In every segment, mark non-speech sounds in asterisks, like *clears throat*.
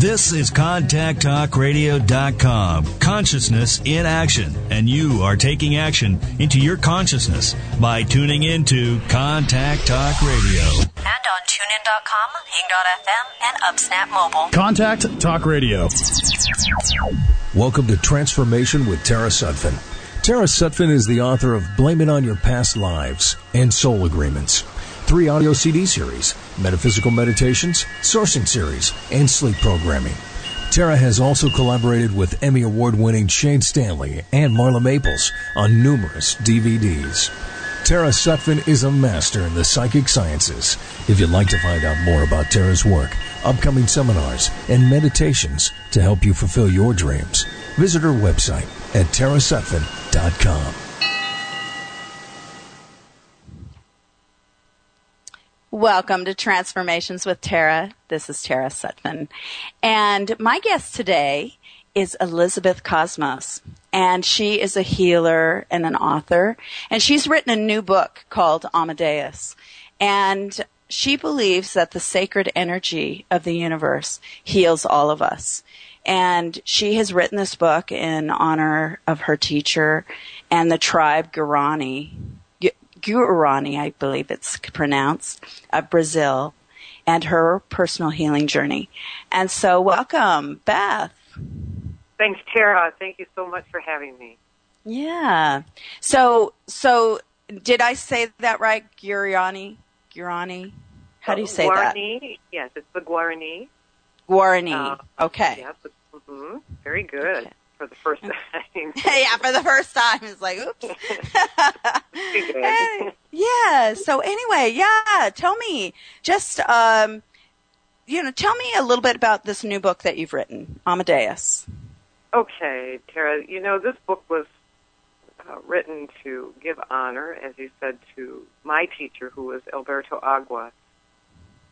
This is ContactTalkRadio.com. Consciousness in action. And you are taking action into your consciousness by tuning into Contact Talk Radio. And on TuneIn.com, Hing.fm, and UpSnap Mobile. Contact Talk Radio. Welcome to Transformation with Tara Sutphin. Tara Sutphin is the author of Blame It on Your Past Lives and Soul Agreements three audio CD series, Metaphysical Meditations, Sourcing Series, and Sleep Programming. Tara has also collaborated with Emmy Award winning Shane Stanley and Marla Maples on numerous DVDs. Tara Sutphin is a master in the psychic sciences. If you'd like to find out more about Tara's work, upcoming seminars, and meditations to help you fulfill your dreams, visit her website at tarasutphin.com. Welcome to Transformations with Tara. This is Tara Sutphin. And my guest today is Elizabeth Cosmos. And she is a healer and an author. And she's written a new book called Ama-Deus. And she believes that the sacred energy of the universe heals all of us. And she has written this book in honor of her teacher and the tribe Guarani Guarani, I believe it's pronounced, of Brazil, and her personal healing journey. And so, welcome, Beth. Thanks, Tara. Thank you so much for having me. Yeah. So, so did I say that right? Guarani, Guarani. How do you say Guarani, that? Yes, it's the Guarani. Guarani. Uh, okay. Yes. Mm-hmm. Very good. Okay for the first time. *laughs* yeah, for the first time. It's like, oops. *laughs* hey, yeah. So anyway, yeah. Tell me, just um, you know, tell me a little bit about this new book that you've written, Ama-Deus. Okay, Tara. You know, this book was uh, written to give honor, as you said, to my teacher, who was Alberto Aguas.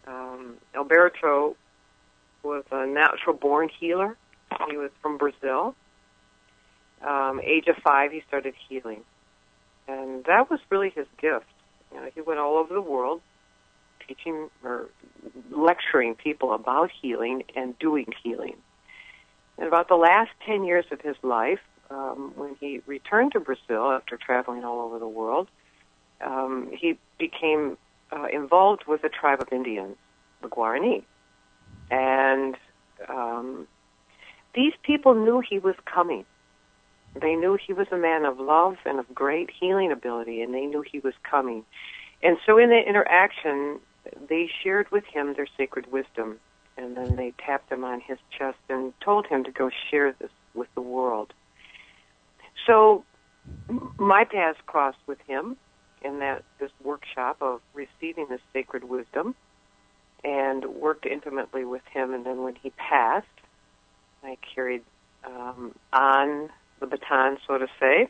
Um, Alberto was a natural born healer. He was from Brazil um, age of five, he started healing, and that was really his gift. You know, he went all over the world teaching or lecturing people about healing and doing healing. And about the last 10 years of his life, um, when he returned to Brazil after traveling all over the world, um, he became uh, involved with a tribe of Indians, the Guarani. And um, these people knew he was coming. They knew he was a man of love and of great healing ability, and they knew he was coming. And so in the interaction, they shared with him their sacred wisdom, and then they tapped him on his chest and told him to go share this with the world. So my paths crossed with him in that this workshop of receiving this sacred wisdom and worked intimately with him and then when he passed I carried um, on the baton, so to say.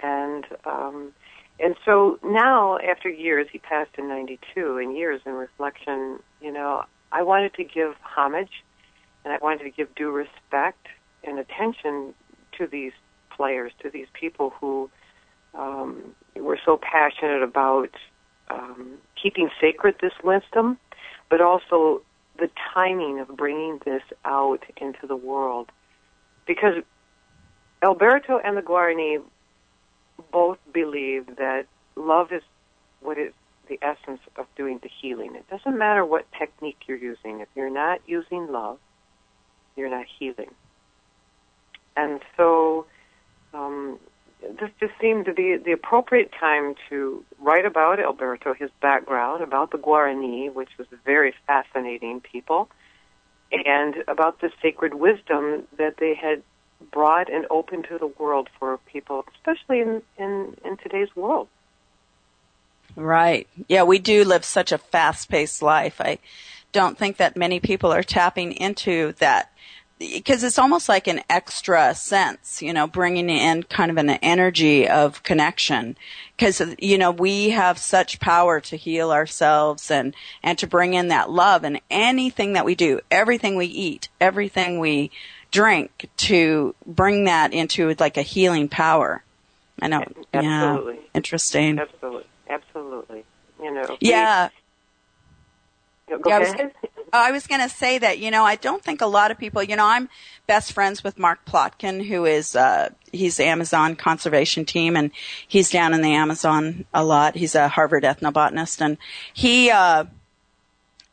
And um, and so now, after years, he passed in '92, and years in reflection, you know, I wanted to give homage, and I wanted to give due respect and attention to these players, to these people who um, were so passionate about um, keeping sacred this wisdom, but also the timing of bringing this out into the world. Because Alberto and the Guarani both believe that love is what is the essence of doing the healing. It doesn't matter what technique you're using. If you're not using love, you're not healing. And so um, this just seemed to be the appropriate time to write about Alberto, his background, about the Guarani, which was a very fascinating people, and about the sacred wisdom that they had broad and open to the world for people, especially in, in, in today's world. Right. Yeah, we do live such a fast paced life. I don't think that many people are tapping into that because it's almost like an extra sense, you know, bringing in kind of an energy of connection. Because, you know, we have such power to heal ourselves and, and to bring in that love and anything that we do, everything we eat, everything we drink to bring that into like a healing power. I know. Absolutely. Yeah. Interesting. Absolutely. Absolutely. You know. Yeah. We, go yeah, ahead. I was, I was going to say that, you know, I don't think a lot of people, you know, I'm best friends with Mark Plotkin, who is, uh, he's the Amazon conservation team and he's down in the Amazon a lot. He's a Harvard ethnobotanist and he, uh,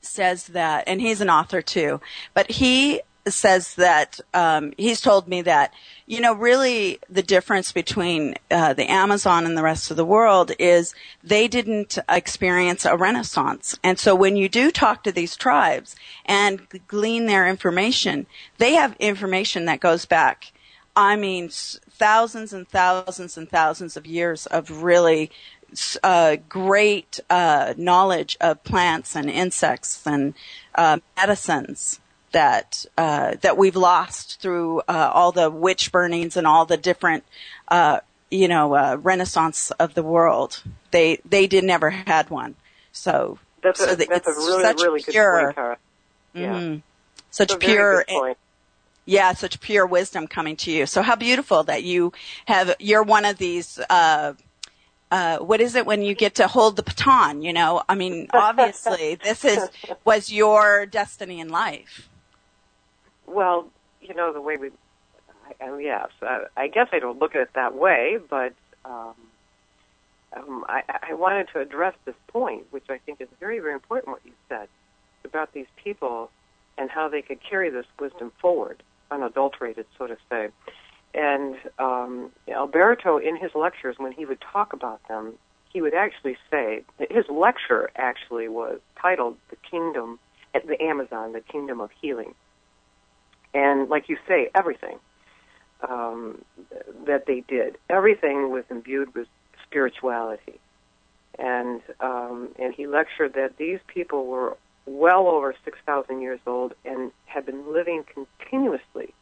says that, and he's an author too, but he says that um, he's told me that you know really the difference between uh, the Amazon and the rest of the world is they didn't experience a renaissance, and so when you do talk to these tribes and glean their information, they have information that goes back. I mean, thousands and thousands and thousands of years of really uh, great uh, knowledge of plants and insects and uh, medicines that uh, that we've lost through uh, all the witch burnings and all the different uh, you know uh, renaissance of the world. They they did never had one. So that's a, so that that's a really such really pure, good point. Yeah. Mhm. such a pure yeah, such pure wisdom coming to you. So how beautiful that you have, you're one of these, uh, uh, what is it when you get to hold the baton, you know? I mean, obviously this is, *laughs* was your destiny in life. Well, you know the way we. I, I, yes, I, I guess I don't look at it that way, but um, um, I, I wanted to address this point, which I think is very, very important. What you said about these people and how they could carry this wisdom forward, unadulterated, so to say. And um, Alberto, in his lectures, when he would talk about them, he would actually say his lecture actually was titled "The Kingdom at the Amazon, the Kingdom of Healing." And like you say, everything um, that they did, everything was imbued with spirituality. And um, and he lectured that these people were well over six thousand years old and had been living continuously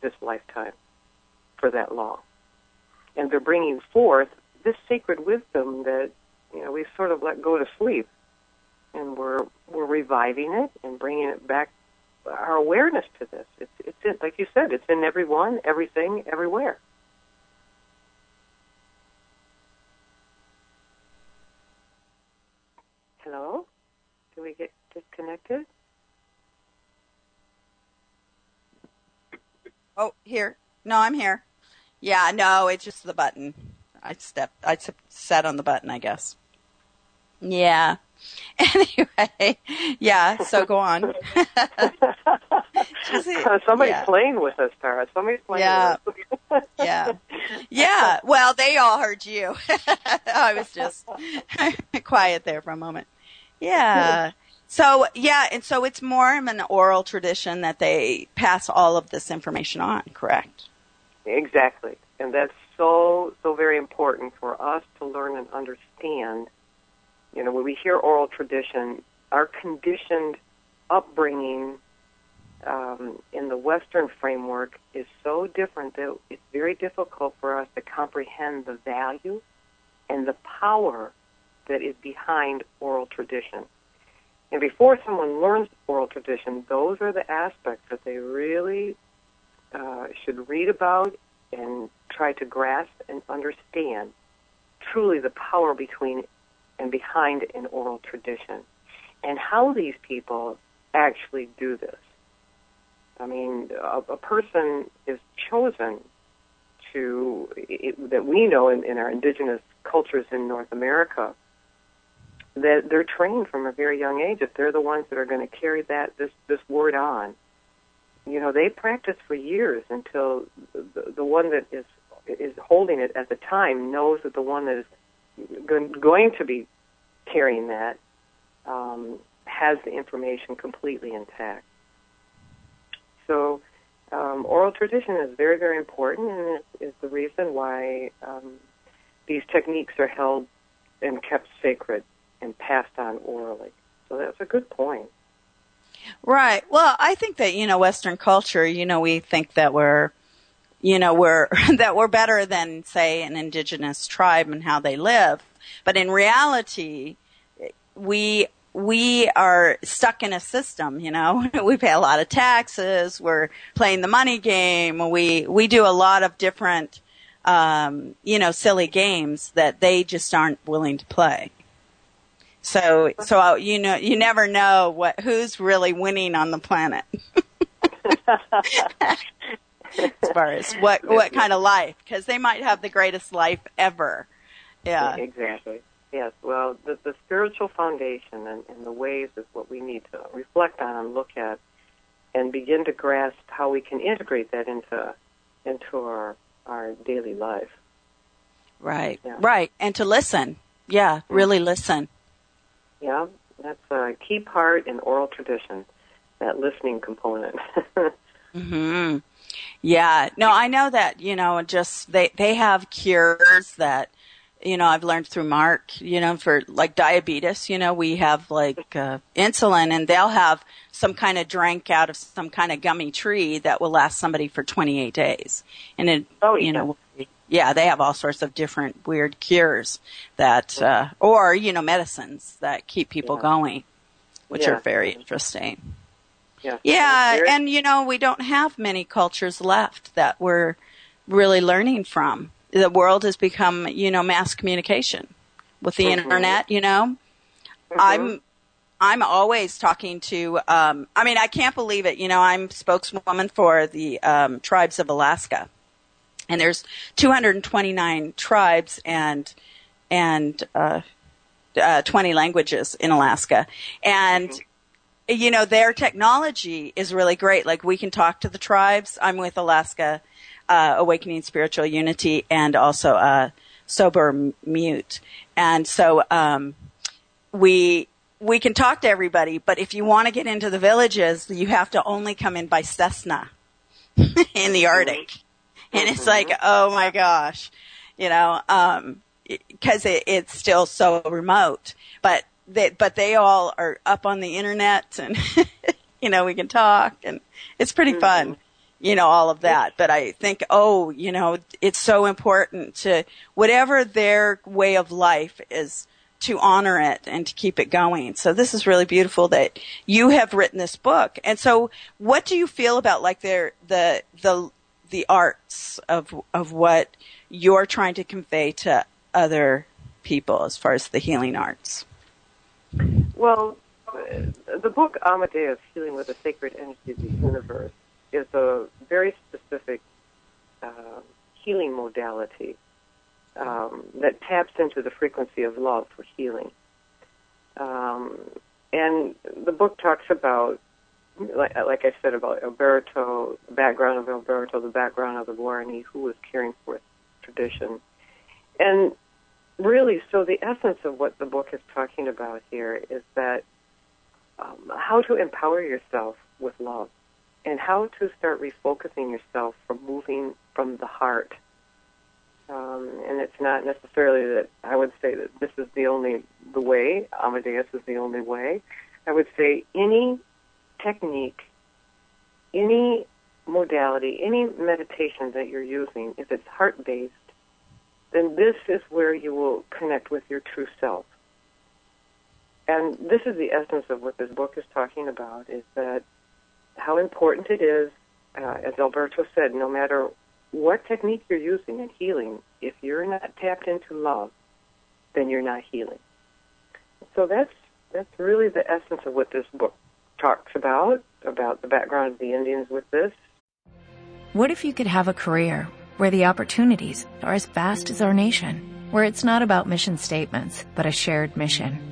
this lifetime for that long, and they're bringing forth this sacred wisdom that you know we've sort of let go to sleep, and we're we're reviving it and bringing it back our awareness to this. It's it's in, like you said, it's in everyone, everything, everywhere. Hello? Did we get disconnected? Oh, here. No, I'm here. Yeah, no, it's just the button. I stepped, I sat on the button, I guess. Yeah. *laughs* Anyway, yeah, so go on. *laughs* Just- Somebody's yeah. playing with us, Tara. Somebody's playing Yeah. with us. Yeah. Yeah. Well, they all heard you. *laughs* I was just quiet there for a moment. Yeah. So, yeah, and so it's more of an oral tradition that they pass all of this information on, correct? Exactly. And that's so, so very important for us to learn and understand. You know, when we hear oral tradition, our conditioned upbringing um, in the Western framework is so different that it's very difficult for us to comprehend the value and the power that is behind oral tradition. And before someone learns oral tradition, those are the aspects that they really uh, should read about and try to grasp and understand truly the power between and behind an oral tradition and how these people actually do this. I mean, a, a person is chosen to, it, that we know in, in our indigenous cultures in North America, that they're trained from a very young age. If they're the ones that are going to carry that this this word on, you know, they practice for years until the, the one that is is holding it at the time knows that the one that is going, going to be carrying that um, has the information completely intact. So, um, oral tradition is very, very important, and it is the reason why um, these techniques are held and kept sacred and passed on orally. So that's a good point. Right. Well, I think that, you know, Western culture, you know, we think that we're, you know, we're, *laughs* that we're better than, say, an indigenous tribe and how they live. But in reality, we, we are stuck in a system, you know. *laughs* we pay a lot of taxes, we're playing the money game, we, we do a lot of different, um, you know, silly games that they just aren't willing to play. So, so you know, you never know what who's really winning on the planet. *laughs* as far as what what kind of life, because they might have the greatest life ever. Yeah, exactly. Yes. Well, the, the spiritual foundation and, and the ways is what we need to reflect on and look at, and begin to grasp how we can integrate that into into our our daily life. Right. Yeah. Right. And to listen. Yeah. Really listen. Yeah, that's a key part in oral tradition, that listening component. *laughs* hmm Yeah, no, I know that, you know, just they, they have cures that, you know, I've learned through Mark, you know, for like diabetes, you know, we have like uh, insulin and they'll have some kind of drink out of some kind of gummy tree that will last somebody for 28 days. And it, oh, yeah. you know, yeah, they have all sorts of different weird cures that, uh, or, you know, medicines that keep people yeah. going, which yeah. are very interesting. Yeah. Yeah. And, you know, we don't have many cultures left that we're really learning from. The world has become, you know, mass communication with the mm-hmm. internet, you know. Mm-hmm. I'm, I'm always talking to, um, I mean, I can't believe it. You know, I'm spokeswoman for the, um, tribes of Alaska and there's 229 tribes and and uh, uh, 20 languages in Alaska, and mm-hmm. you know their technology is really great. Like we can talk to the tribes. I'm with Alaska uh, Awakening Spiritual Unity and also uh, Sober Mute, and so um, we we can talk to everybody. But if you want to get into the villages, you have to only come in by Cessna *laughs* in the Arctic and it's like, mm-hmm. oh my gosh, you know, um, because it, it's still so remote. But they, but they all are up on the internet, and *laughs* you know, we can talk, and it's pretty fun. You know, all of that. But I think, oh, you know, it's so important to whatever their way of life is to honor it and to keep it going. So this is really beautiful that you have written this book. And so what do you feel about like their, the, the the arts of of what you're trying to convey to other people as far as the healing arts? Well, the book Ama-Deus, Healing with the Sacred Energy of the Universe, is a very specific uh, healing modality um, that taps into the frequency of love for healing. Um, and the book talks about like, like I said about Alberto, the background of Alberto, the background of the Guarani, who was caring for tradition. And really, so the essence of what the book is talking about here is that um, how to empower yourself with love and how to start refocusing yourself from moving from the heart. Um, and it's not necessarily that I would say that this is the only the way. Ama-Deus is the only way. I would say any technique, any modality, any meditation that you're using, if it's heart based, then this is where you will connect with your true self. And this is the essence of what this book is talking about is that how important it is, uh, as Alberto said, no matter what technique you're using in healing, if you're not tapped into love, then you're not healing. So that's that's really the essence of what this book talks about, about the background of the Indians with this. What if you could have a career where the opportunities are as vast as our nation, where it's not about mission statements, but a shared mission?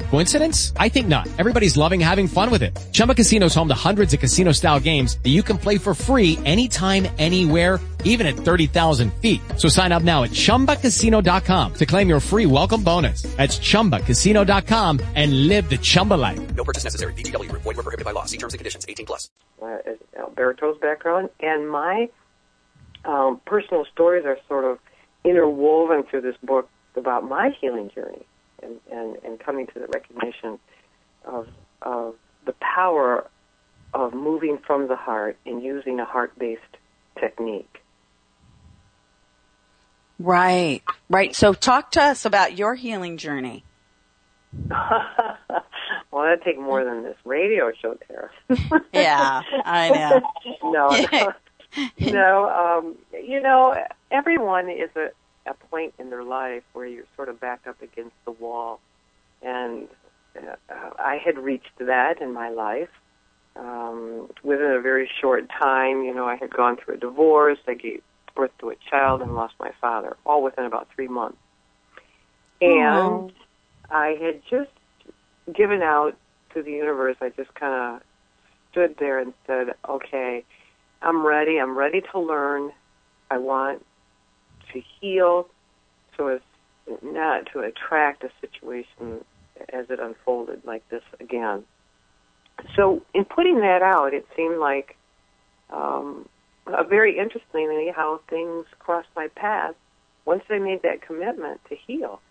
Coincidence? I think not. Everybody's loving having fun with it. Chumba Casino is home to hundreds of casino style games that you can play for free anytime, anywhere, even at 30,000 feet. So sign up now at chumbacasino.com to claim your free welcome bonus. That's chumbacasino.com and live the Chumba life. No purchase necessary. VGW. Void were prohibited by law. See terms and conditions. 18 plus. uh, Alberto's background, and my um, personal stories are sort of interwoven through this book about my healing journey and, and, and coming to the recognition of, of the power of moving from the heart and using a heart-based technique. Right, right. So talk to us about your healing journey. *laughs* well, that'd take more than this radio show, Tara. *laughs* Yeah, I know. *laughs* no, no, no. Um, you know, everyone is a, a point in their life where you're sort of backed up against the wall, and uh, I had reached that in my life. Um, within a very short time, you know, I had gone through a divorce. I gave birth to a child and lost my father, all within about three months. And I had just given out to the universe. I just kind of stood there and said, okay, I'm ready. I'm ready to learn. I want to heal so as not to attract a situation as it unfolded like this again. So, in putting that out, it seemed like um, very interestingly how things crossed my path once I made that commitment to heal.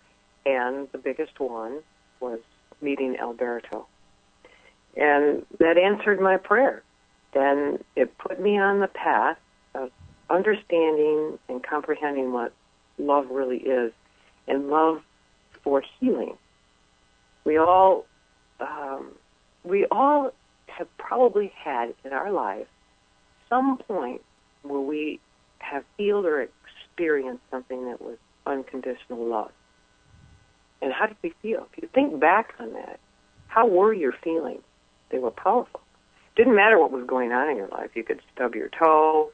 And the biggest one was meeting Alberto. And that answered my prayer. Then it put me on the path understanding and comprehending what love really is and love for healing. We all, um, we all have probably had in our life some point where we have felt or experienced something that was unconditional love. And how did we feel? If you think back on that, how were your feelings? They were powerful. Didn't matter what was going on in your life. You could stub your toe,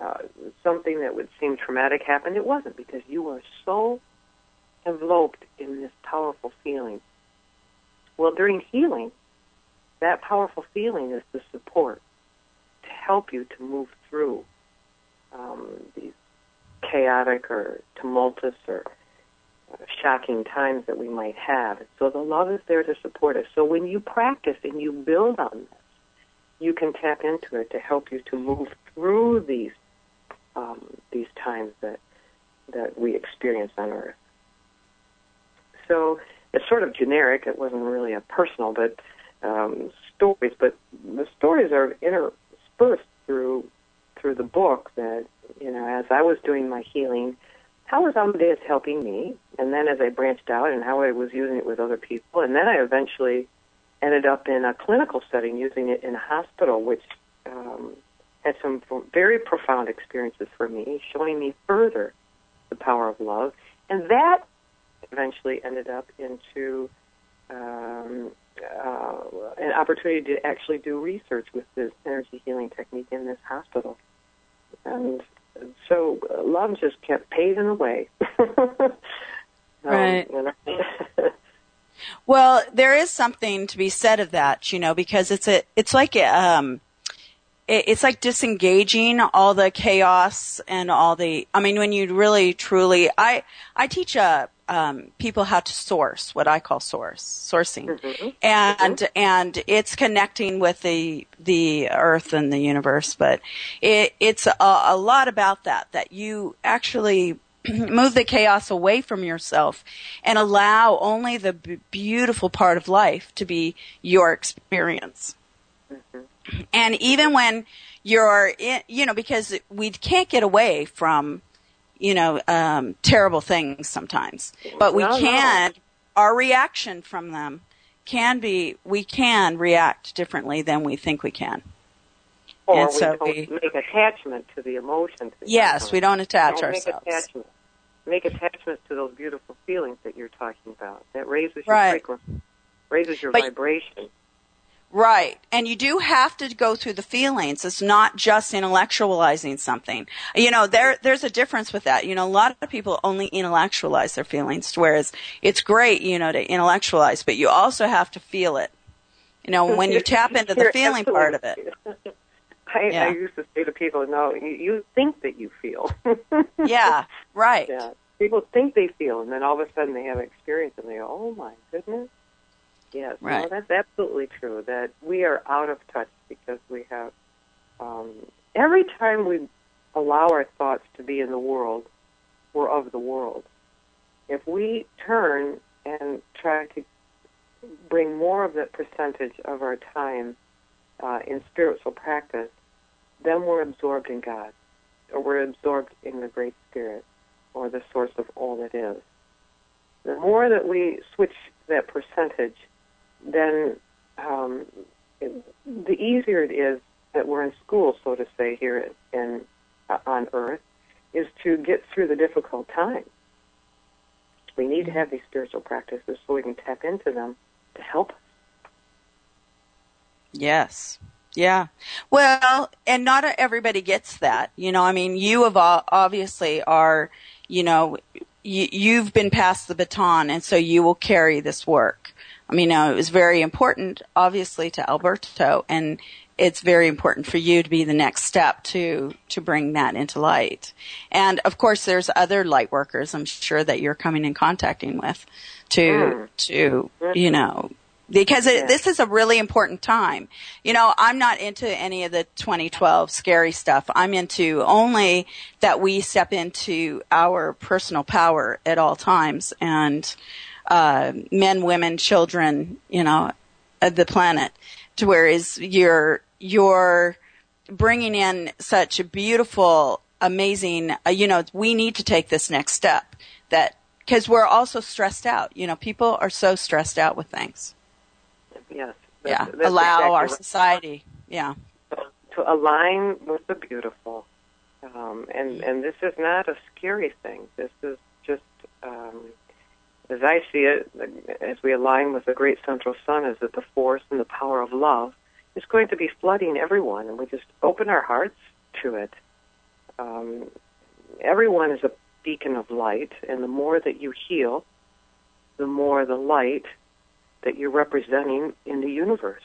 uh, something that would seem traumatic happened. It wasn't because you were so enveloped in this powerful feeling. Well, during healing, that powerful feeling is the support to help you to move through um, these chaotic or tumultuous or uh, shocking times that we might have. So the love is there to support us. So when you practice and you build on this, you can tap into it to help you to move through these um, these times that that we experience on Earth. So it's sort of generic. It wasn't really a personal, but um, stories. But the stories are interspersed through through the book. That you know, as I was doing my healing, how was Ama-Deus helping me? And then as I branched out and how I was using it with other people, and then I eventually ended up in a clinical setting using it in a hospital, which um, had some very profound experiences for me, showing me further the power of love. And that eventually ended up into um, uh, an opportunity to actually do research with this energy healing technique in this hospital. And so uh, love just kept paving the way. *laughs* um, right. Well, there is something to be said of that, you know, because it's a, it's like, um, it, it's like disengaging all the chaos and all the, I mean, when you really truly, I, I teach, uh, um, people how to source what I call source sourcing, mm-hmm. and mm-hmm. and it's connecting with the the earth and the universe. But it, it's a, a lot about that that you actually *clears throat* move the chaos away from yourself and allow only the b- beautiful part of life to be your experience. Mm-hmm. And even when you're in, you know, because we can't get away from you know, um, terrible things sometimes. But we no, can, no. our reaction from them can be, we can react differently than we think we can. Or and we so don't we, make attachment to the emotions. Yes, we don't attach don't ourselves. Make, attachment. make attachments to those beautiful feelings that you're talking about. That raises your right. frequency, raises your but, vibration. Right. And you do have to go through the feelings. It's not just intellectualizing something. You know, there, there's a difference with that. You know, a lot of people only intellectualize their feelings, whereas it's great, you know, to intellectualize, but you also have to feel it. You know, when you tap *laughs* into the feeling part of it. I, Yeah. I used to say to people, no, you, you think that you feel. *laughs* Yeah, right. Yeah. People think they feel, and then all of a sudden they have an experience, and they go, "Oh my goodness!" Yes, Right. that's absolutely true. That we are out of touch because we have um, every time we allow our thoughts to be in the world, we're of the world. If we turn and try to bring more of that percentage of our time uh, in spiritual practice, then we're absorbed in God, or we're absorbed in the Great Spirit, or the source of all that is. The more that we switch that percentage, then um, it, the easier it is that we're in school, so to say, here in, uh, on Earth, is to get through the difficult times. We need to have these spiritual practices so we can tap into them to help. Yes. Yeah. Well, and not everybody gets that. You know, I mean, you have obviously are, you know, you, you've been passed the baton and so you will carry this work. I mean, uh, it was very important, obviously, to Alberto and it's very important for you to be the next step to, to bring that into light. And of course, there's other light workers I'm sure that you're coming in contacting with to, to, you know, because it, this is a really important time. You know, I'm not into any of the 2012 scary stuff. I'm into only that we step into our personal power at all times and uh, men, women, children, you know, the planet. To whereas you're you're bringing in such a beautiful, amazing. Uh, you know, we need to take this next step. That because we're also stressed out. You know, people are so stressed out with things Yes. yeah that's- that's allow exactly our right. society yeah to align with the beautiful. Um, and and this is not a scary thing. This is just, um, as I see it, as we align with the great central sun, is that the force and the power of love is going to be flooding everyone, and we just open our hearts to it. Um, everyone is a beacon of light, and the more that you heal, the more the light that you're representing in the universe.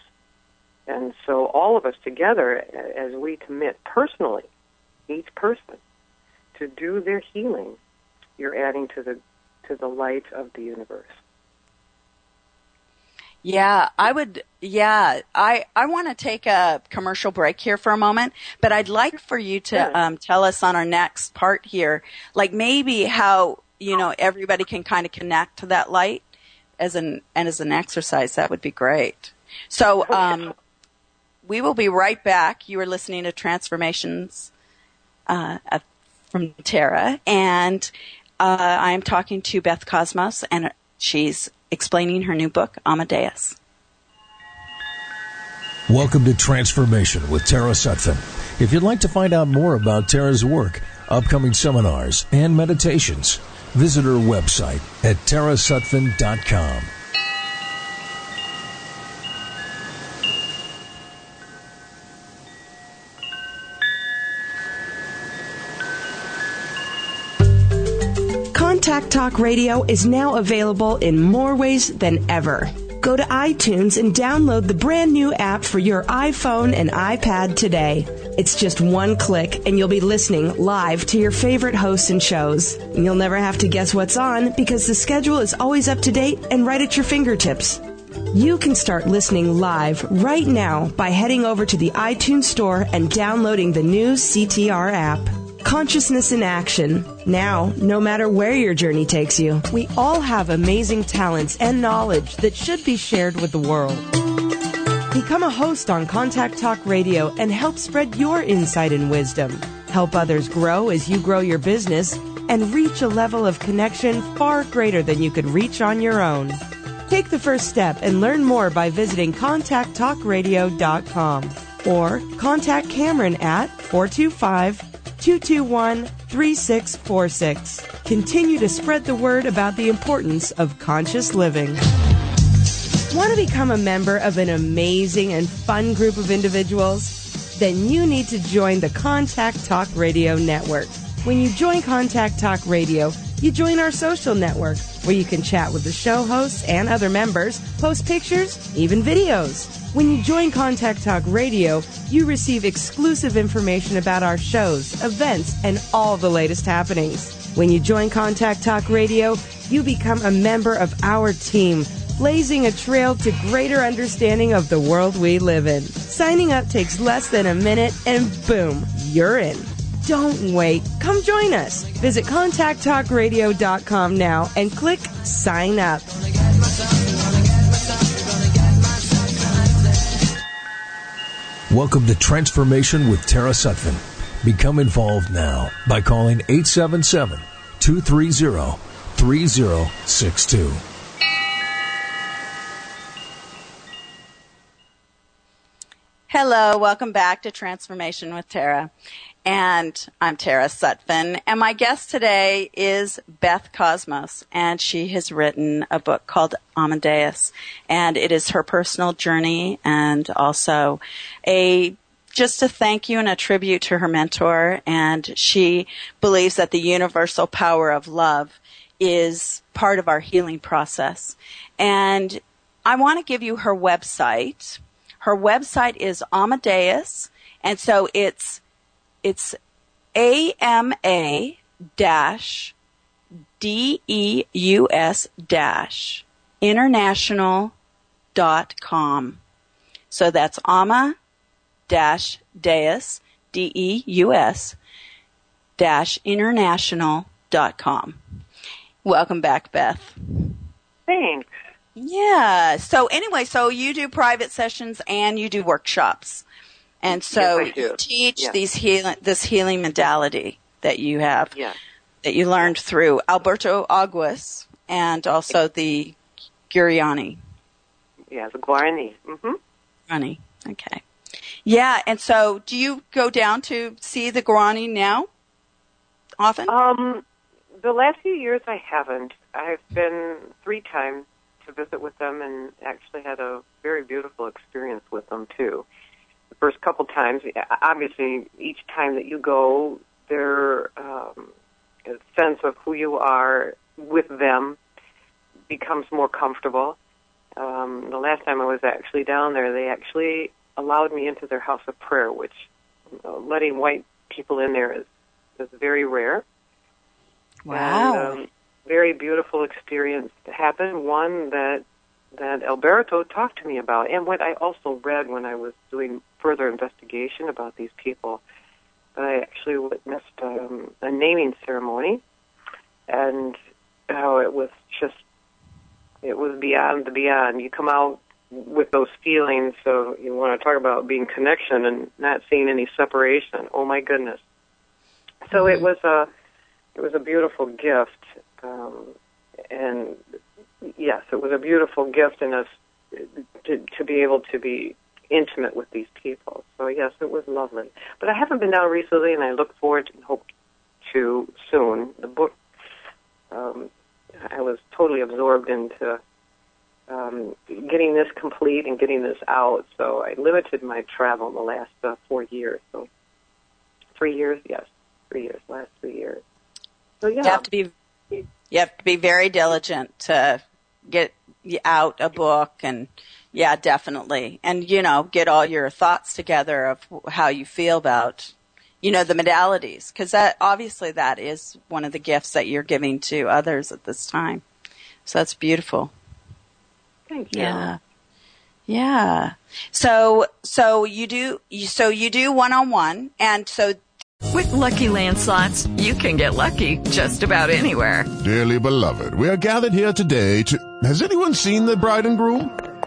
And so all of us together, as we commit personally, each person, to do their healing, you're adding to the to the light of the universe. yeah i would yeah i i want to take a commercial break here for a moment but i'd like for you to um, tell us on our next part here like maybe how you know everybody can kind of connect to that light as an and as an exercise that would be great. So um we will be right back. You are listening to transformations uh, from Tara, and uh, I'm talking to Beth Cosmos, and she's explaining her new book, Ama-Deus. Welcome to Transformation with Tara Sutphin. If you'd like to find out more about Tara's work, upcoming seminars, and meditations, visit her website at tarasutphin.com. Contact Talk Radio is now available in more ways than ever. Go to iTunes and download the brand new app for your iPhone and iPad today. It's just one click and you'll be listening live to your favorite hosts and shows. You'll never have to guess what's on because the schedule is always up to date and right at your fingertips. You can start listening live right now by heading over to the iTunes Store and downloading the new CTR app. Consciousness in action. Now, no matter where your journey takes you, we all have amazing talents and knowledge that should be shared with the world. Become a host on Contact Talk Radio and help spread your insight and wisdom. Help others grow as you grow your business and reach a level of connection far greater than you could reach on your own. Take the first step and learn more by visiting contacttalkradio.com or contact Cameron at 425 221 3646. Continue to spread the word about the importance of conscious living. Want to become a member of an amazing and fun group of individuals? Then you need to join the Contact Talk Radio Network. When you join Contact Talk Radio, you join our social network where you can chat with the show hosts and other members, post pictures, even videos. When you join Contact Talk Radio, you receive exclusive information about our shows, events, and all the latest happenings. When you join Contact Talk Radio, you become a member of our team, blazing a trail to greater understanding of the world we live in. Signing up takes less than a minute, and boom, you're in. Don't wait. Come join us. Visit contacttalkradio.com now and click sign up. Welcome to Transformation with Tara Sutphin. Become involved now by calling 877 230 3062. Hello, welcome back to Transformation with Tara. And I'm Tara Sutphin. And my guest today is Beth Cosmos. And she has written a book called Ama-Deus. And it is her personal journey and also a just a thank you and a tribute to her mentor. And she believes that the universal power of love is part of our healing process. And I want to give you her website. Her website is Ama-Deus. And so it's it's AMA dash DEUS dash international dot com. So that's AMA dash deus D-E-U-S dash international dot com. Welcome back, Beth. Thanks. Yeah. So anyway, so you do private sessions and you do workshops. And so Yes, you teach these healing, this healing modality that you have, Yeah. that you learned through Alberto Aguas and also the Guriani. Yeah, the Guarani. hmm Guarani. Okay. Yeah. And so do you go down to see the Guarani now? Often? Um, the last few years I haven't. I've been three times to visit with them and actually had a very beautiful experience with them too. First couple times, obviously, each time that you go, their um, sense of who you are with them becomes more comfortable. Um, the last time I was actually down there, they actually allowed me into their house of prayer, which uh, letting white people in there is is very rare. wow. And, um, very beautiful experience happened. One that that Alberto talked to me about, and what I also read when I was doing further investigation about these people. But I actually witnessed um, a naming ceremony, and how it was just it was beyond the beyond. You come out with those feelings, so you want to talk about being connection and not seeing any separation. Oh my goodness! So it was a it was a beautiful gift, um, and yes, it was a beautiful gift in us to, to be able to be intimate with these people. So yes, it was lovely. But I haven't been down recently, and I look forward and hope to soon. The book, um, I was totally absorbed into um, getting this complete and getting this out. So I limited my travel in the last uh, four years. So three years, yes, three years, last three years. So yeah, You have to be you have to be very diligent to get out a book and yeah, definitely. And you know, get all your thoughts together of how you feel about you know the modalities because that obviously that is one of the gifts that you're giving to others at this time. So that's beautiful. thank you. Yeah. Yeah. So so you do you, so you do one on one and so With Lucky Land slots, you can get lucky just about anywhere. Dearly beloved, we are gathered here today to. Has anyone seen the bride and groom?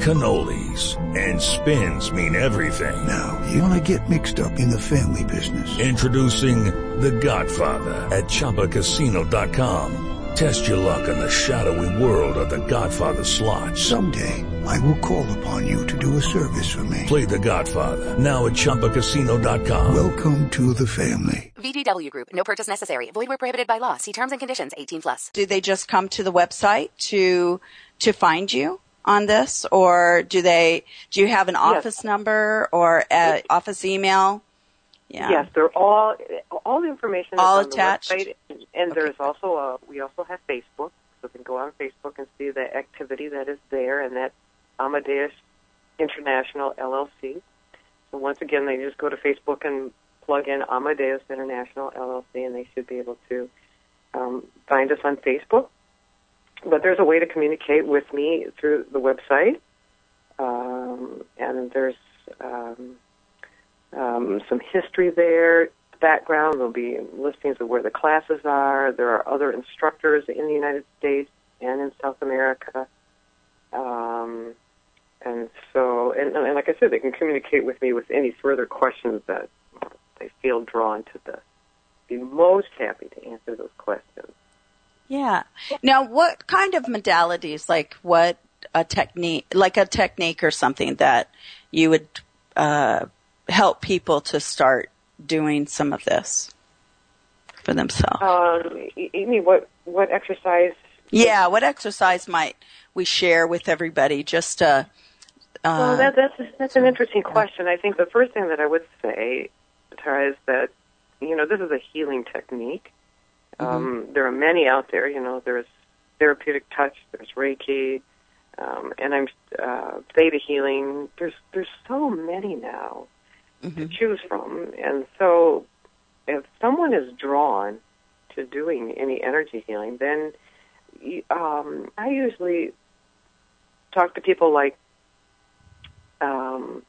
cannolis, and spins mean everything. Now, you wanna get mixed up in the family business. Introducing The Godfather at ChumbaCasino.com. Test your luck in the shadowy world of The Godfather slot. Someday, I will call upon you to do a service for me. Play The Godfather now at ChumbaCasino.com. Welcome to the family. VGW Group. No purchase necessary. Void where prohibited by law. See terms and conditions. 18 plus. Do they just come to the website to to find you on this, or do they? Do you have an office number or a office email? Yeah. Yes, they're all all the information All is on attached? the website, and there's also a we also have Facebook, so you can go on Facebook and see the activity that is there, and that's Ama-Deus International LLC. So once again, they just go to Facebook and plug in Ama-Deus International LLC, and they should be able to um, find us on Facebook. But there's a way to communicate with me through the website, um, and there's um, um, some history there, background. There'll be listings of where the classes are. There are other instructors in the United States and in South America. Um, and so, and, and like I said, they can communicate with me with any further questions that they feel drawn to this. Be most happy to answer those questions. Yeah. Now, what kind of modalities, like what a technique, like a technique or something that you would uh, help people to start doing some of this for themselves? Um, you mean what what exercise? Yeah. What exercise might we share with everybody just to? Uh, well, that, that's that's an interesting question. I think the first thing that I would say, Tara, is that you know this is a healing technique. Um, there are many out there. You know, there's therapeutic touch, there's Reiki, um, and I'm uh, theta healing. There's there's so many now to choose from, and so if someone is drawn to doing any energy healing, then um, I usually talk to people like um,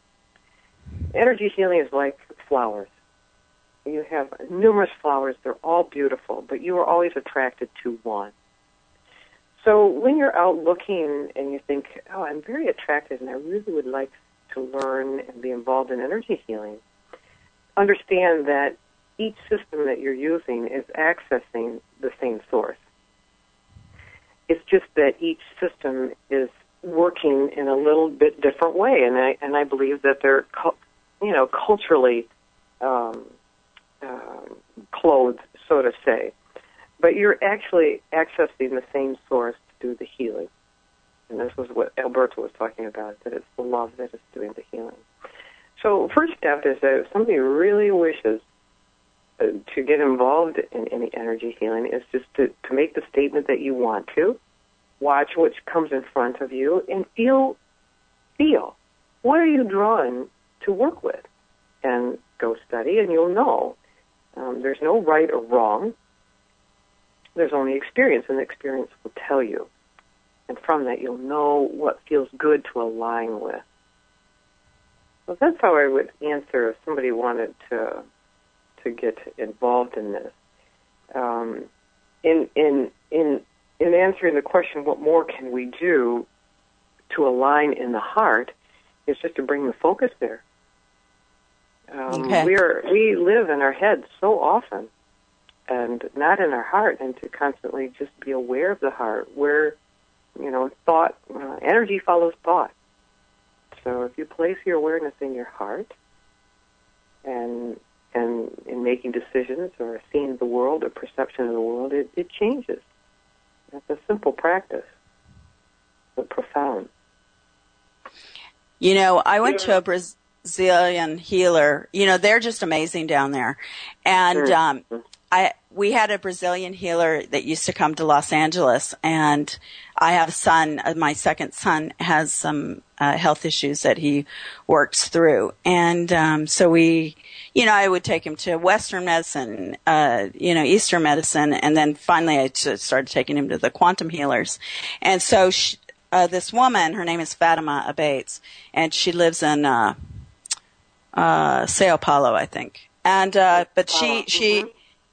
energy healing is like flowers. You have numerous flowers, they're all beautiful, but you are always attracted to one. So when you're out looking and you think, oh, I'm very attracted and I really would like to learn and be involved in energy healing, understand that each system that you're using is accessing the same source. It's just that each system is working in a little bit different way, and I and I believe that they're, you know, culturally um, um, clothed, so to say. But you're actually accessing the same source to do the healing, and this was what Alberto was talking about. That it's the love that is doing the healing. So, first step is that if somebody really wishes uh, to get involved in any energy healing, is just to, to make the statement that you want to, watch what comes in front of you, and feel, feel. What are you drawn to work with? And go study, and you'll know. Um, there's no right or wrong. There's only experience, and the experience will tell you. And from that, you'll know what feels good to align with. So that's how I would answer if somebody wanted to to get involved in this. Um, in in in in answering the question, what more can we do to align in the heart? Is just to bring the focus there. Um, Okay. We're we live in our heads so often, and not in our heart, and to constantly just be aware of the heart, where you know thought, uh, energy follows thought. So if you place your awareness in your heart, and and in making decisions or seeing the world or perception of the world, it, it changes. It's a simple practice, but profound. You know, I went to a Brazilian healer. You know, they're just amazing down there. And um I we had a Brazilian healer that used to come to Los Angeles and I have a son, uh, my second son has some uh, health issues that he works through. And um so we you know, I would take him to Western medicine, uh, you know, Eastern medicine, and then finally I started taking him to the quantum healers. And so she, uh, this woman, her name is Fatima Abates, and she lives in uh, Sao Paulo, I think. And uh, but she she,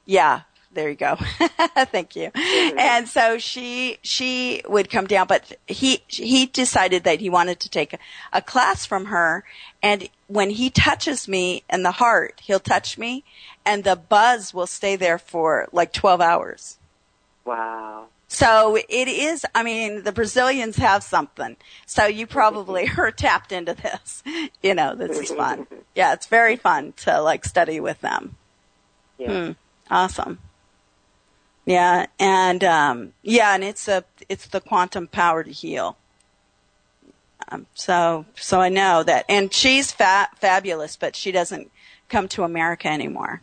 yeah, there you go. *laughs* Thank you. And so she she would come down, but he he decided that he wanted to take a, a class from her. And when he touches me in the heart, he'll touch me, and the buzz will stay there for like twelve hours. Wow. So it is, I mean, the Brazilians have something. So you probably *laughs* are tapped into this. You know, this is fun. *laughs* Yeah, it's very fun to like study with them. Yeah. Hmm. Awesome. Yeah, and um, yeah, and it's a it's the quantum power to heal. Um, so so I know that, and she's fa- fabulous, but she doesn't come to America anymore.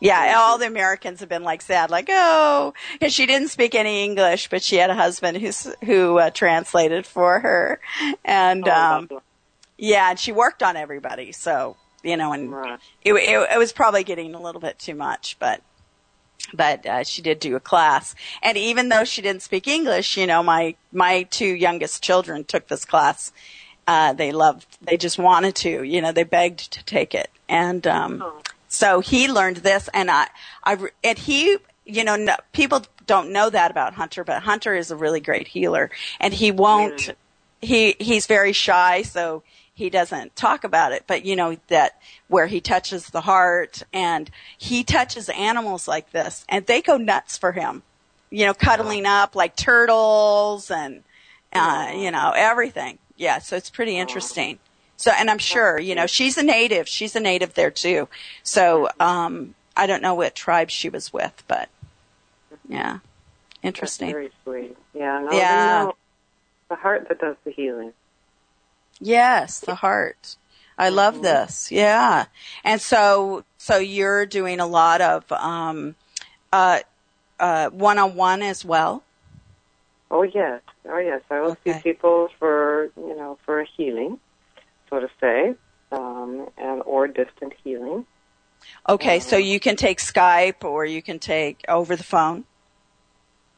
Yeah, all the Americans have been like sad, like oh, because she didn't speak any English, but she had a husband who's who uh, translated for her, and Oh, um, yeah, and she worked on everybody. So you know, and it, it, it was probably getting a little bit too much, but but uh, she did do a class. And even though she didn't speak English, you know, my my two youngest children took this class. Uh, they loved, they just wanted to, you know, they begged to take it, and um, so he learned this, and I, I, and he, you know, no, people don't know that about Hunter, but Hunter is a really great healer, and he won't. He he's very shy, so he doesn't talk about it. But you know that where he touches the heart, and he touches animals like this, and they go nuts for him. You know, cuddling up like turtles, and uh, you know everything. Yeah, so it's pretty interesting. So, and I'm sure, you know, she's a native. She's a native there too. So, um, I don't know what tribe she was with, but yeah, interesting. Very sweet. Yeah. No, Yeah. you know, the heart that does the healing. Yes, the heart. I love this. Yeah. And so, so you're doing a lot of, um, uh, uh, one-on-one as well? Oh yes. Oh yes. I will see people for you know for a healing, so to say, um, and or distant healing. Okay. So you can take Skype or you can take over the phone?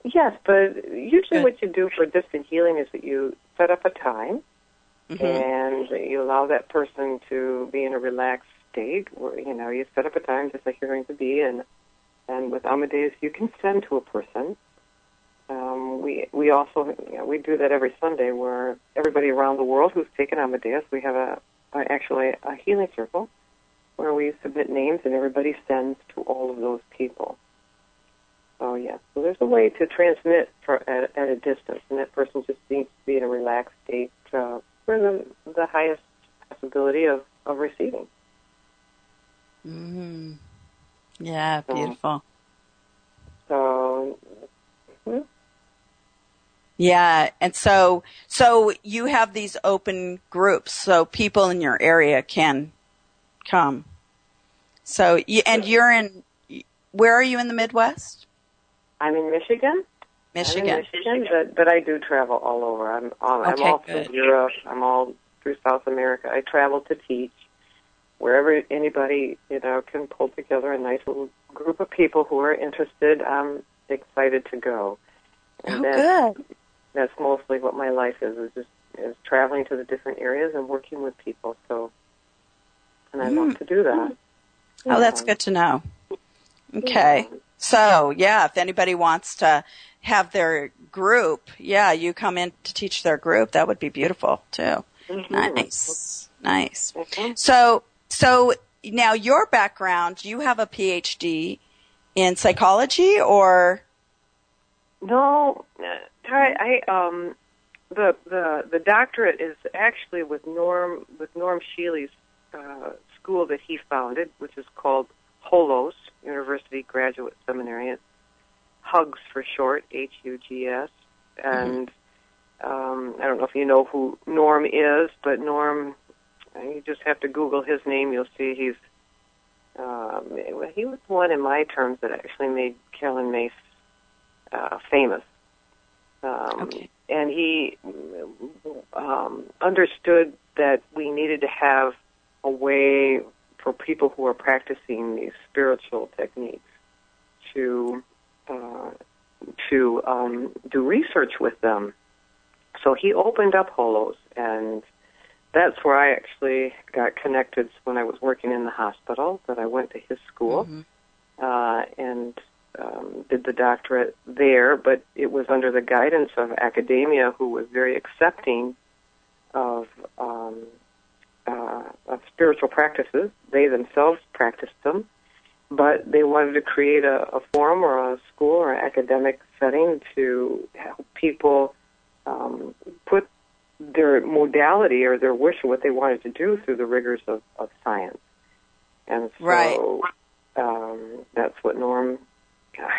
Yes, but usually what you do for distant healing is that you set up a time Mm-hmm. and you allow that person to be in a relaxed state. Where, you know, you set up a time just like you're going to be, and and with Ama-Deus, you can send to a person. Um, we we also you know, we do that every Sunday, where everybody around the world who's taken Ama-Deus, we have a, a actually a healing circle where we submit names and everybody sends to all of those people. So yeah, so there's a way to transmit for, at, at a distance, and that person just needs to be in a relaxed state uh, for the the highest possibility of of receiving. Mm-hmm. Yeah, beautiful. So Yeah, and so so you have these open groups, so people in your area can come. So and you're in where are you in the Midwest? I'm in Michigan. Michigan. I'm in Michigan, but but I do travel all over. I'm um, I'm all good. through Europe. I'm all through South America. I travel to teach wherever anybody you know can pull together a nice little group of people who are interested. I'm excited to go. And Oh, good. That's mostly what my life is is just is traveling to the different areas and working with people. So, and I mm. love to do that. Oh, that's um, good to know. Okay. So, yeah, if anybody wants to have their group, yeah, you come in to teach their group, that would be beautiful too. Mm-hmm. Nice. Nice. Mm-hmm. So, so now your background, you have a PhD in psychology or? No, uh, I, um the the the doctorate is actually with Norm with Norm Shealy's uh, school that he founded, which is called Holos University Graduate Seminary. It's Hugs for short, H U G S. And um, I don't know if you know who Norm is, but Norm, uh, you just have to Google his name. You'll see he's um, he was one in my terms that actually made Carolyn Myss uh, famous. Um, And he um, understood that we needed to have a way for people who are practicing these spiritual techniques to uh, to um, do research with them. So he opened up Holos, and that's where I actually got connected when I was working in the hospital. That I went to his school, uh, and um, did the doctorate there, but it was under the guidance of academia, who was very accepting of um, uh, of spiritual practices. They themselves practiced them, but they wanted to create a, a forum or a school or an academic setting to help people um, put their modality or their wish of what they wanted to do through the rigors of, of science. And so Right. um, that's what Norm.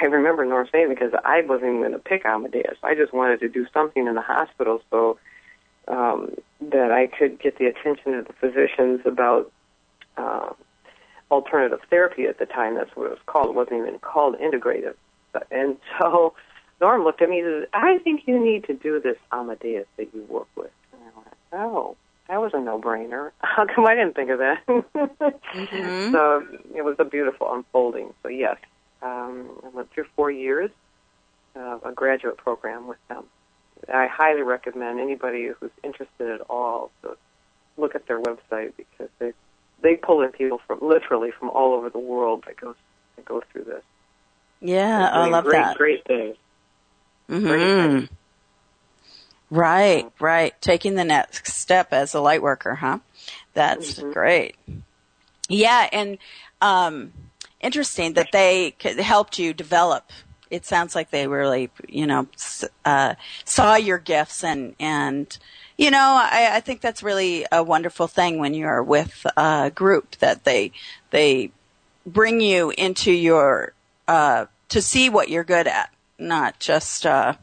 I remember Norm saying because I wasn't even going to pick Ama-Deus. I just wanted to do something in the hospital so um, that I could get the attention of the physicians about uh, alternative therapy at the time. That's what it was called. It wasn't even called integrative. And so Norm looked at me and said, I think you need to do this Ama-Deus that you work with. And I went, oh, that was a no-brainer. *laughs* How come I didn't think of that? *laughs* Mm-hmm. So it was a beautiful unfolding. So yes, um, I went through four years of a graduate program with them. I highly recommend anybody who's interested at all to look at their website because they they pull in people from literally from all over the world that goes that go through this. Yeah, I love great, that. Great things. hmm Right, right. Taking the next step as a light worker, huh? That's great. Yeah, and um, interesting that they helped you develop. It sounds like they really, you know, uh, saw your gifts and and you know, I, I think that's really a wonderful thing when you're with a group that they they bring you into your uh, to see what you're good at, not just uh,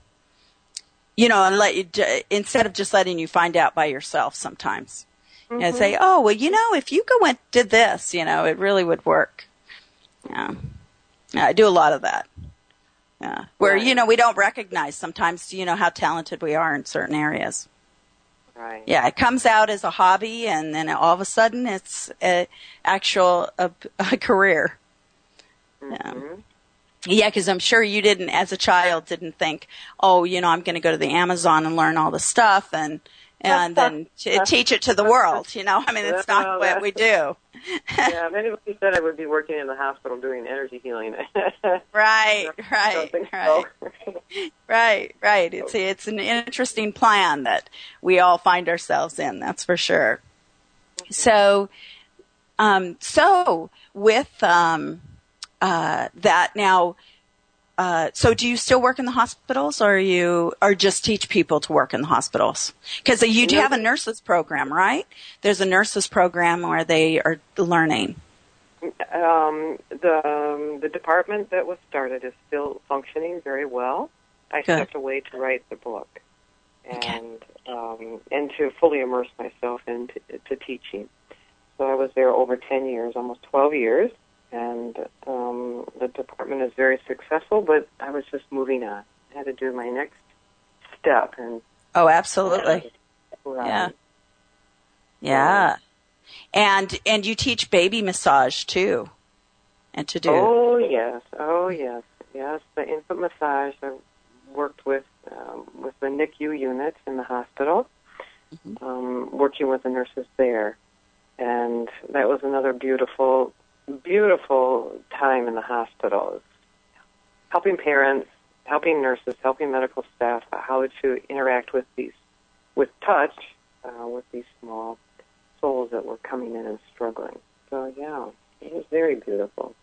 you know, and let you instead of just letting you find out by yourself sometimes. You know, say, oh well, you know, if you go and did this, you know, it really would work. Yeah, yeah I do a lot of that. Yeah, where you know we don't recognize sometimes, you know, how talented we are in certain areas. Right. Yeah, it comes out as a hobby, and then all of a sudden it's a actual a, a career. Yeah. Mm-hmm. Yeah, because I'm sure you didn't, as a child, didn't think, oh, you know, I'm going to go to the Amazon and learn all the stuff and and then t- teach it to the world. You know, I mean, it's not what we do. yeah, *laughs* if anybody said I would be working in the hospital doing energy healing. *laughs* Right, right, right, right, right. It's it's an interesting plan that we all find ourselves in. That's for sure. So, um, so with um, uh, that now. Uh, so do you still work in the hospitals or are you or just teach people to work in the hospitals because you do have a nurses program right there's a nurses program where they are learning Um, the um, the department that was started is still functioning very well. I Good. stepped away to write the book and um, and to fully immerse myself into to teaching. So I was there over ten years, almost twelve years, and um, the department is very successful. But I was just moving on. I had to do my next step, and oh absolutely Right. yeah yeah and and you teach baby massage too and to do Oh yes, oh yes, yes. The infant massage. I worked with um, with the NICU unit in the hospital, um, working with the nurses there, and that was another beautiful, beautiful time in the hospitals, Helping parents, helping nurses, helping medical staff how to interact with these, with touch, uh, with these small souls that were coming in and struggling. So yeah, it was very beautiful.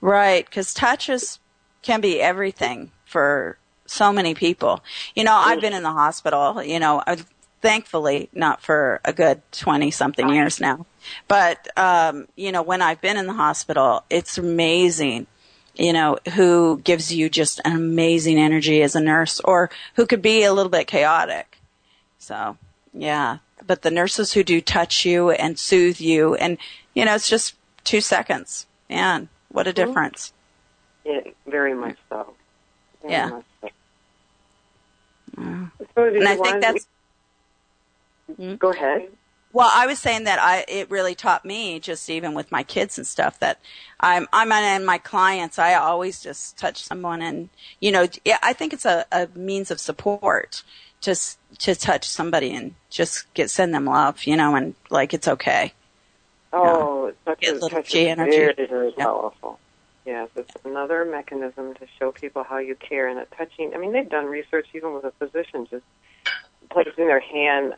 Right, because touches can be everything for so many people. You know, I've been in the hospital, you know, uh, thankfully not for a good 20 something years now. But, um, you know, when I've been in the hospital, it's amazing, you know, who gives you just an amazing energy as a nurse or who could be a little bit chaotic. So, yeah. But the nurses who do touch you and soothe you and, you know, it's just two seconds. Man, what a difference. Yeah, very much so. Very Yeah. much so. Mm. So And I think want- that's Go ahead. Well, I was saying that I it really taught me just even with my kids and stuff that I'm I'm and my clients I always just touch someone and you know yeah, I think it's a, a means of support just to touch somebody and just get send them love you know and like it's okay Oh, such Get a, little such G a energy. very, very Yeah. powerful. Yes, it's another mechanism to show people how you care and that touching. I mean, they've done research even with a physician just placing their hand,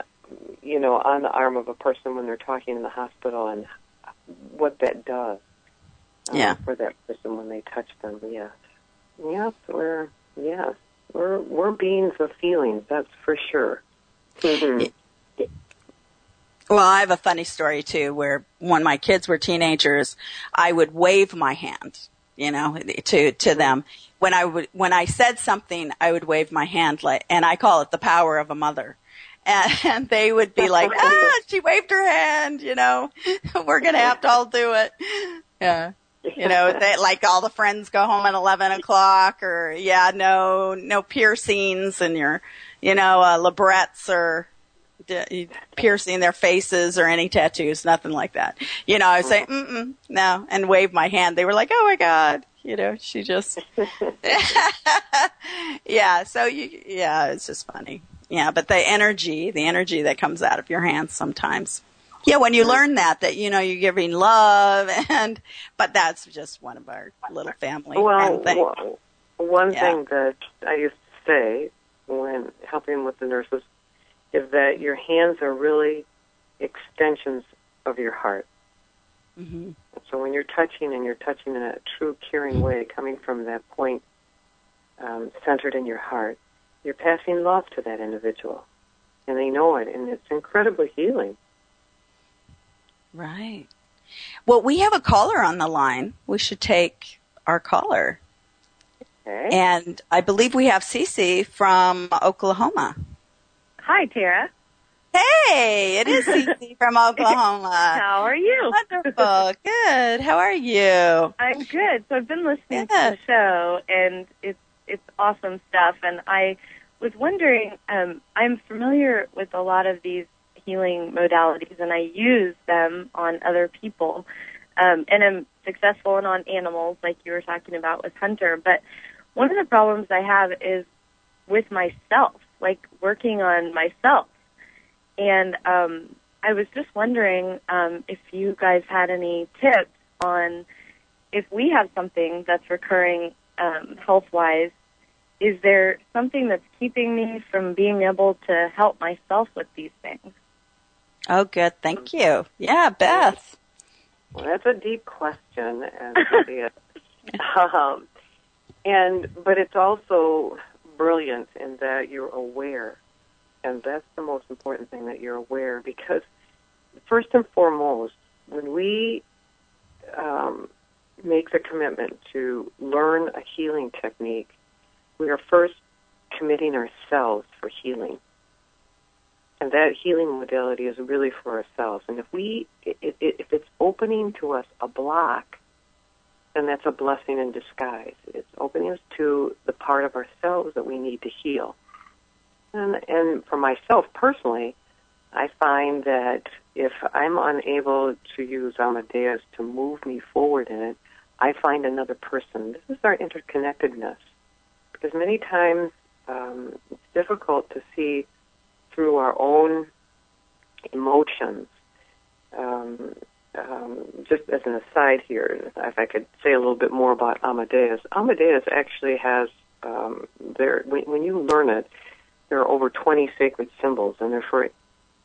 you know, on the arm of a person when they're talking in the hospital and what that does. uh, Yeah. For that person when they touch them. Yes. Yes, we're yes we're we're beings of feelings. That's for sure. Mhm. Well, I have a funny story too, where when my kids were teenagers, I would wave my hand, you know, to to them. When I would when I said something, I would wave my hand, like, and I call it the power of a mother. And, *laughs* and they would be like, *laughs* "Ah, she waved her hand," you know. *laughs* We're gonna have to all do it. Yeah. You know, they, like all the friends go home at 11 o'clock or, yeah, no, no piercings and your, you know, uh, labrettes or d- piercing their faces or any tattoos, nothing like that. You know, I would say, mm-mm, no, and wave my hand. They were like, oh my God, you know, she just, yeah, so you, yeah, it's just funny. Yeah, but the energy, the energy that comes out of your hands sometimes. Yeah, when you learn that, that, you know, you're giving love *laughs* and, but that's just one of our little family Well, thing. one- one Yeah. thing that I used to say when helping with the nurses is that your hands are really extensions of your heart. Mm-hmm. So when you're touching and you're touching in a true caring way, coming from that point um, centered in your heart, you're passing love to that individual, and they know it, and it's incredibly healing. Right. Well, we have a caller on the line. We should take our caller. Okay. And I believe we have Cece from Oklahoma. Hi, Tara. Hey, it is *laughs* Cece from Oklahoma. How are you? Wonderful. Good. How are you? I'm good. So I've been listening to the show, and it's it's awesome stuff. And I was wondering, um, I'm familiar with a lot of these healing modalities, and I use them on other people, um, and I'm successful and on animals, like you were talking about with Hunter. But one of the problems I have is with myself, like working on myself. And um, I was just wondering um, if you guys had any tips on if we have something that's recurring um, health wise, is there something that's keeping me from being able to help myself with these things? Oh, good. Thank you. Yeah, Beth. Well, that's a deep question, and *laughs* um, and but it's also brilliant in that you're aware, and that's the most important thing that you're aware because first and foremost, when we um, make the commitment to learn a healing technique, we are first committing ourselves for healing. And that healing modality is really for ourselves. And if we, if it's opening to us a block, then that's a blessing in disguise. It's opening us to the part of ourselves that we need to heal. And, and for myself personally, I find that if I'm unable to use Ama-Deus to move me forward in it, I find another person. This is our interconnectedness. Because many times um, it's difficult to see through our own emotions. Um, um, just as an aside here, if I could say a little bit more about Ama-Deus, Ama-Deus actually has um, there. When, when you learn it, there are over 20 sacred symbols, and they're for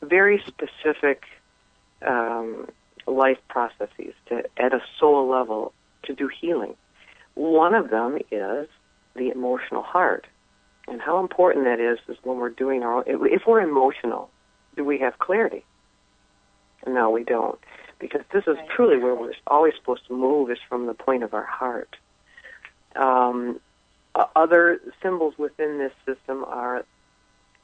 very specific um, life processes to, at a soul level to do healing. One of them is the emotional heart. And how important that is is when we're doing our own, if we're emotional, do we have clarity? No, we don't. Because this is truly where we're always supposed to move is from the point of our heart. Um, other symbols within this system are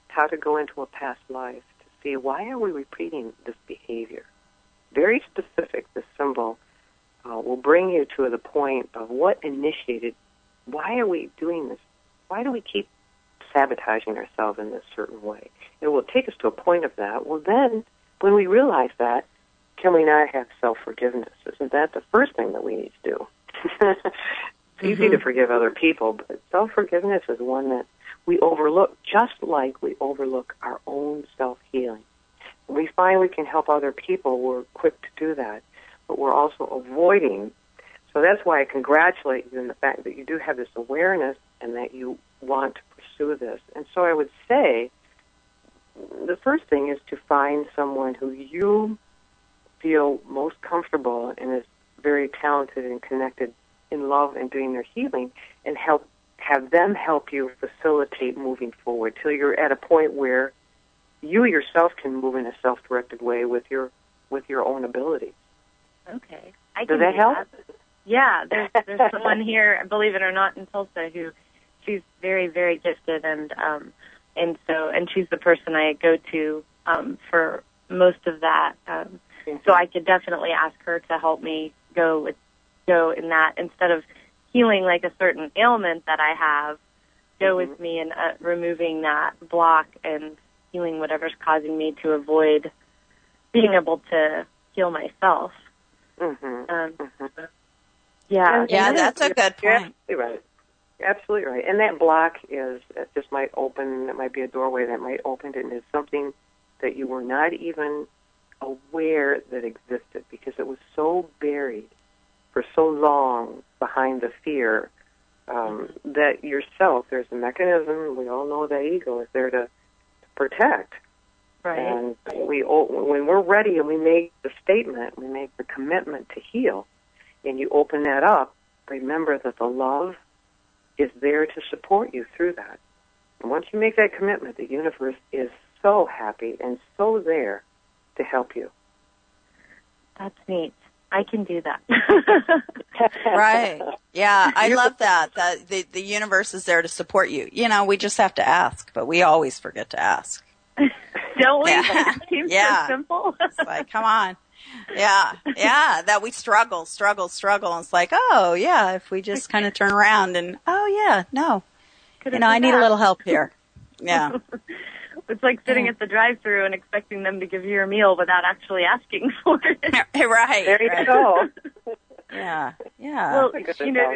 how to go into a past life to see why are we repeating this behavior. Very specific, this symbol uh, will bring you to the point of what initiated, why are we doing this? Why do we keep sabotaging ourselves in this certain way? It will take us to a point of that. Well, then, when we realize that, can we not have self forgiveness? Isn't that the first thing that we need to do? *laughs* it's easy to forgive other people, but self forgiveness is one that we overlook, just like we overlook our own self healing. We find we can help other people, we're quick to do that, but we're also avoiding So that's why I congratulate you in the fact that you do have this awareness and that you want to pursue this. And so I would say the first thing is to find someone who you feel most comfortable and is very talented and connected in love and doing their healing and help have them help you facilitate moving forward till you're at a point where you yourself can move in a self-directed way with your with your own abilities. Okay. I Does that do help? Yeah, there's there's someone here, believe it or not, in Tulsa who she's very very gifted and um and so and she's the person I go to um for most of that. Um so I could definitely ask her to help me go with go in that instead of healing like a certain ailment that I have, go with me in uh, removing that block and healing whatever's causing me to avoid being able to heal myself. Mm-hmm. Um, Yeah, Yeah, and that's a good You're point. absolutely right. You're absolutely right. And that block is it just might open. It might be a doorway that might open, and it's something that you were not even aware that existed because it was so buried for so long behind the fear um, that yourself. There's a mechanism. We all know that ego is there to, to protect. Right. And we when we're ready and we make the statement, we make the commitment to heal, and you open that up. Remember that the love is there to support you through that. And once you make that commitment, the universe is so happy and so there to help you. That's neat. I can do that. *laughs* right. Yeah, I love that. That the the universe is there to support you. You know, we just have to ask, but we always forget to ask. *laughs* Don't we? Yeah. It seems Yeah. so simple. It's like, come on. Yeah, yeah, that we struggle, struggle, struggle. And it's like, oh, yeah, if we just kind of turn around and, oh, yeah, no. Could've You know, I done need a little help here. Yeah. *laughs* It's like sitting at the drive-through and expecting them to give you your meal without actually asking *laughs* for it. right. There you right. go. Yeah, yeah. Well, That's a good you know,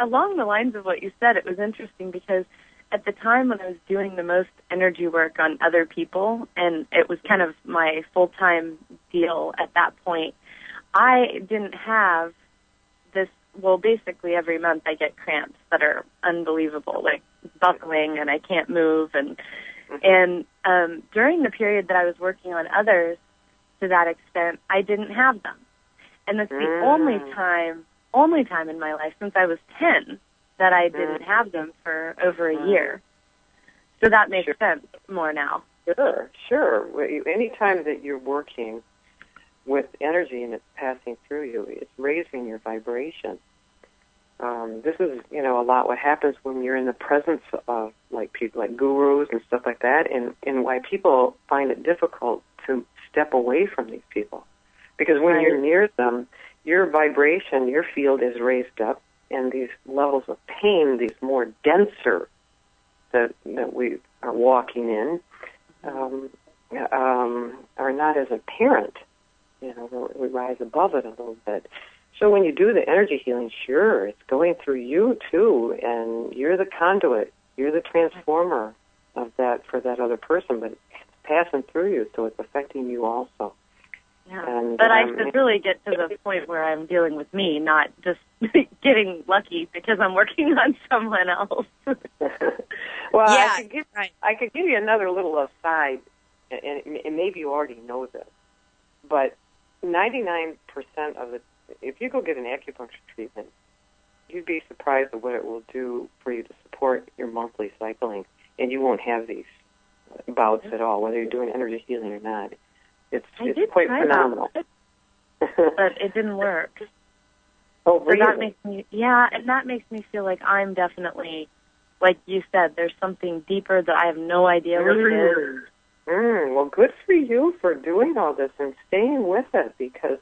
along the lines of what you said, it was interesting because at the time when I was doing the most energy work on other people, and it was kind of my full-time deal at that point, I didn't have this. Well, basically every month I get cramps that are unbelievable, like buckling, and I can't move, and and um, during the period that I was working on others, to that extent, I didn't have them, and that's the Mm. only time, only time in my life since I was ten that I didn't have them for over a year. So that makes sense more now. Sure, sure. Anytime that you're working with energy and it's passing through you, it's raising your vibration. Um, this is, you know, a lot what happens when you're in the presence of like people like gurus and stuff like that, and and why people find it difficult to step away from these people, because when you're near them, your vibration, your field is raised up, and these levels of pain, these more denser that that we are walking in, um, um, are not as apparent. You know, we rise above it a little bit. So when you do the energy healing, sure, it's going through you too, and you're the conduit, you're the transformer of that for that other person, but it's passing through you, so it's affecting you also. Yeah. And, but I um, should really get to the point where I'm dealing with me, not just *laughs* getting lucky because I'm working *laughs* on someone else. *laughs* Well, Yeah, I could give I could give you another little aside, and, and, and maybe you already know this, but 99% of the if you go get an acupuncture treatment, you'd be surprised at what it will do for you to support your monthly cycling, and you won't have these bouts at all, whether you're doing energy healing or not. It's I it's did quite try phenomenal. that, *laughs* but it didn't work. oh, So that makes me, yeah, and that makes me feel like I'm definitely, like you said, there's something deeper that I have no idea what it is. Mm, well, good for you for doing all this and staying with it because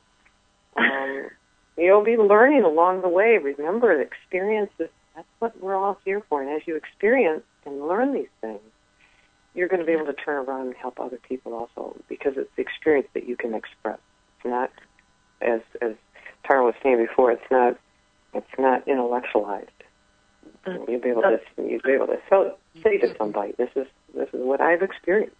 um, *laughs* you'll be learning along the way. Remember, the experience is that's what we're all here for. And as you experience and learn these things, you're going to be able to turn around and help other people also because it's the experience that you can express. It's not, as as Tara was saying before, it's not it's not intellectualized. You'll be able to you'll be able to sell, say to somebody, "This is this is what I've experienced."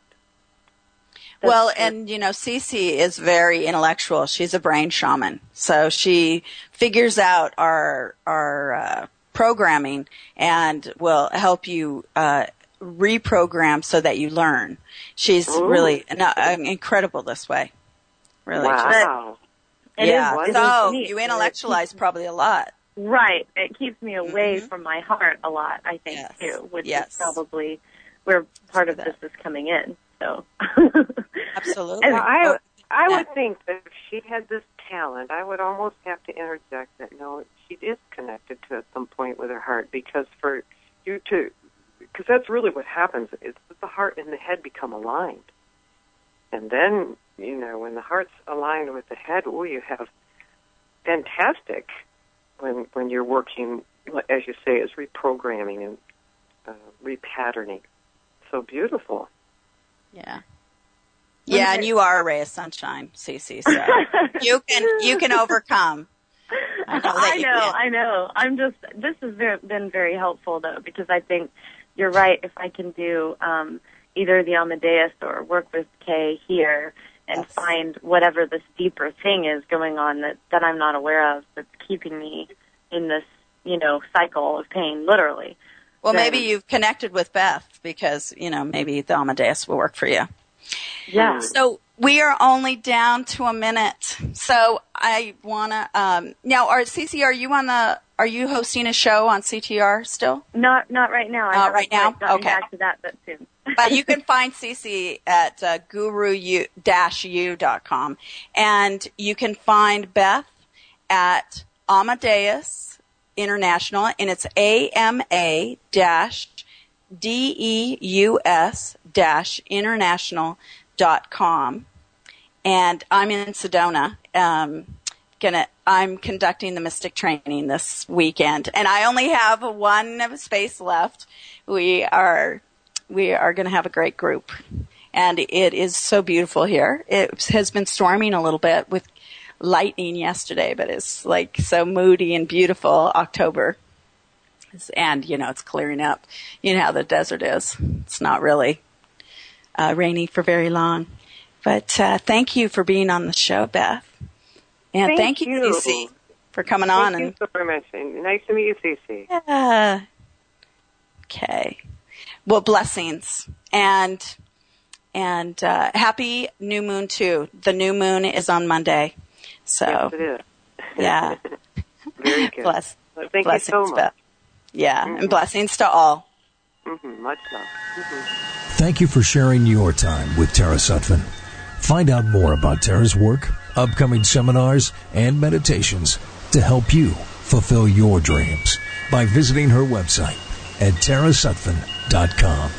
well, and you know, Cece is very intellectual. She's a brain shaman, so she figures out our our uh, programming and will help you uh, reprogram so that you learn. She's Ooh. really no, incredible this way. Really, Wow. It yeah. is- so you intellectualize *laughs* probably a lot. Right. It keeps me away from my heart a lot, I think, too, which Mm-hmm. Yes. is probably where part of this is coming in. So *laughs* Absolutely. Well, I, I Yeah. would think that if she had this talent, I would almost have to interject that no, she is connected to at some point with her heart because for you to, because that's really what happens. Is that the heart and the head become aligned, and then you know when the heart's aligned with the head, oh, you have fantastic when when you're working, as you say, is reprogramming and uh, repatterning. So beautiful. Yeah. Yeah, and you are a ray of sunshine, Cece. So *laughs* you can you can overcome. I know I know. I know. I'm just. This has been very helpful though because I think you're right. If I can do um, either the Ama-Deus or work with Kay here and find whatever this deeper thing is going on that that I'm not aware of that's keeping me in this you know cycle of pain, literally. Well, then- maybe you've connected with Beth because you know maybe the Ama-Deus will work for you. Yeah. So we are only down to a minute. So I wanna um, now. Are Cece? Are you on the? Are you hosting a show on CTR still? Not not right now. Not haven't right now? Okay. Back to that, but soon. *laughs* but you can find Cece at uh, guru-u.com. And you can find Beth at Ama-Deus International, and it's A-M-A dash D-E-U-S dash international dot com. And I'm in Sedona. Um, gonna, I'm conducting the Mystic training this weekend, and I only have one space left. We are we are going to have a great group. And it is so beautiful here. It has been storming a little bit with lightning yesterday, but it's like so moody and beautiful October. And, you know, it's clearing up. You know how the desert is. It's not really uh, rainy for very long. But uh, thank you for being on the show, Beth. And Thank thank, you, you. Cece, for coming on. Thank and you so very much. Nice to meet you, Cece. yeah. Okay. Well, blessings and and uh, happy new moon too. The new moon is on Monday, so Yes, *laughs* yeah. Very good. Bless. Well, thank blessings, you so much. Beth. Yeah, and blessings to all. Mm-hmm. Much love. hmm Thank you for sharing your time with Tara Sutphin. Find out more about Tara's work, upcoming seminars, and meditations to help you fulfill your dreams by visiting her website at tarasutphin.com.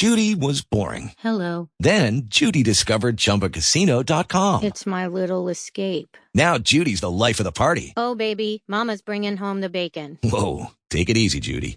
Judy was boring. Hello. Then Judy discovered ChumbaCasino.com. It's my little escape. Now Judy's the life of the party. Oh, baby, Mama's bringing home the bacon. Whoa, take it easy, Judy.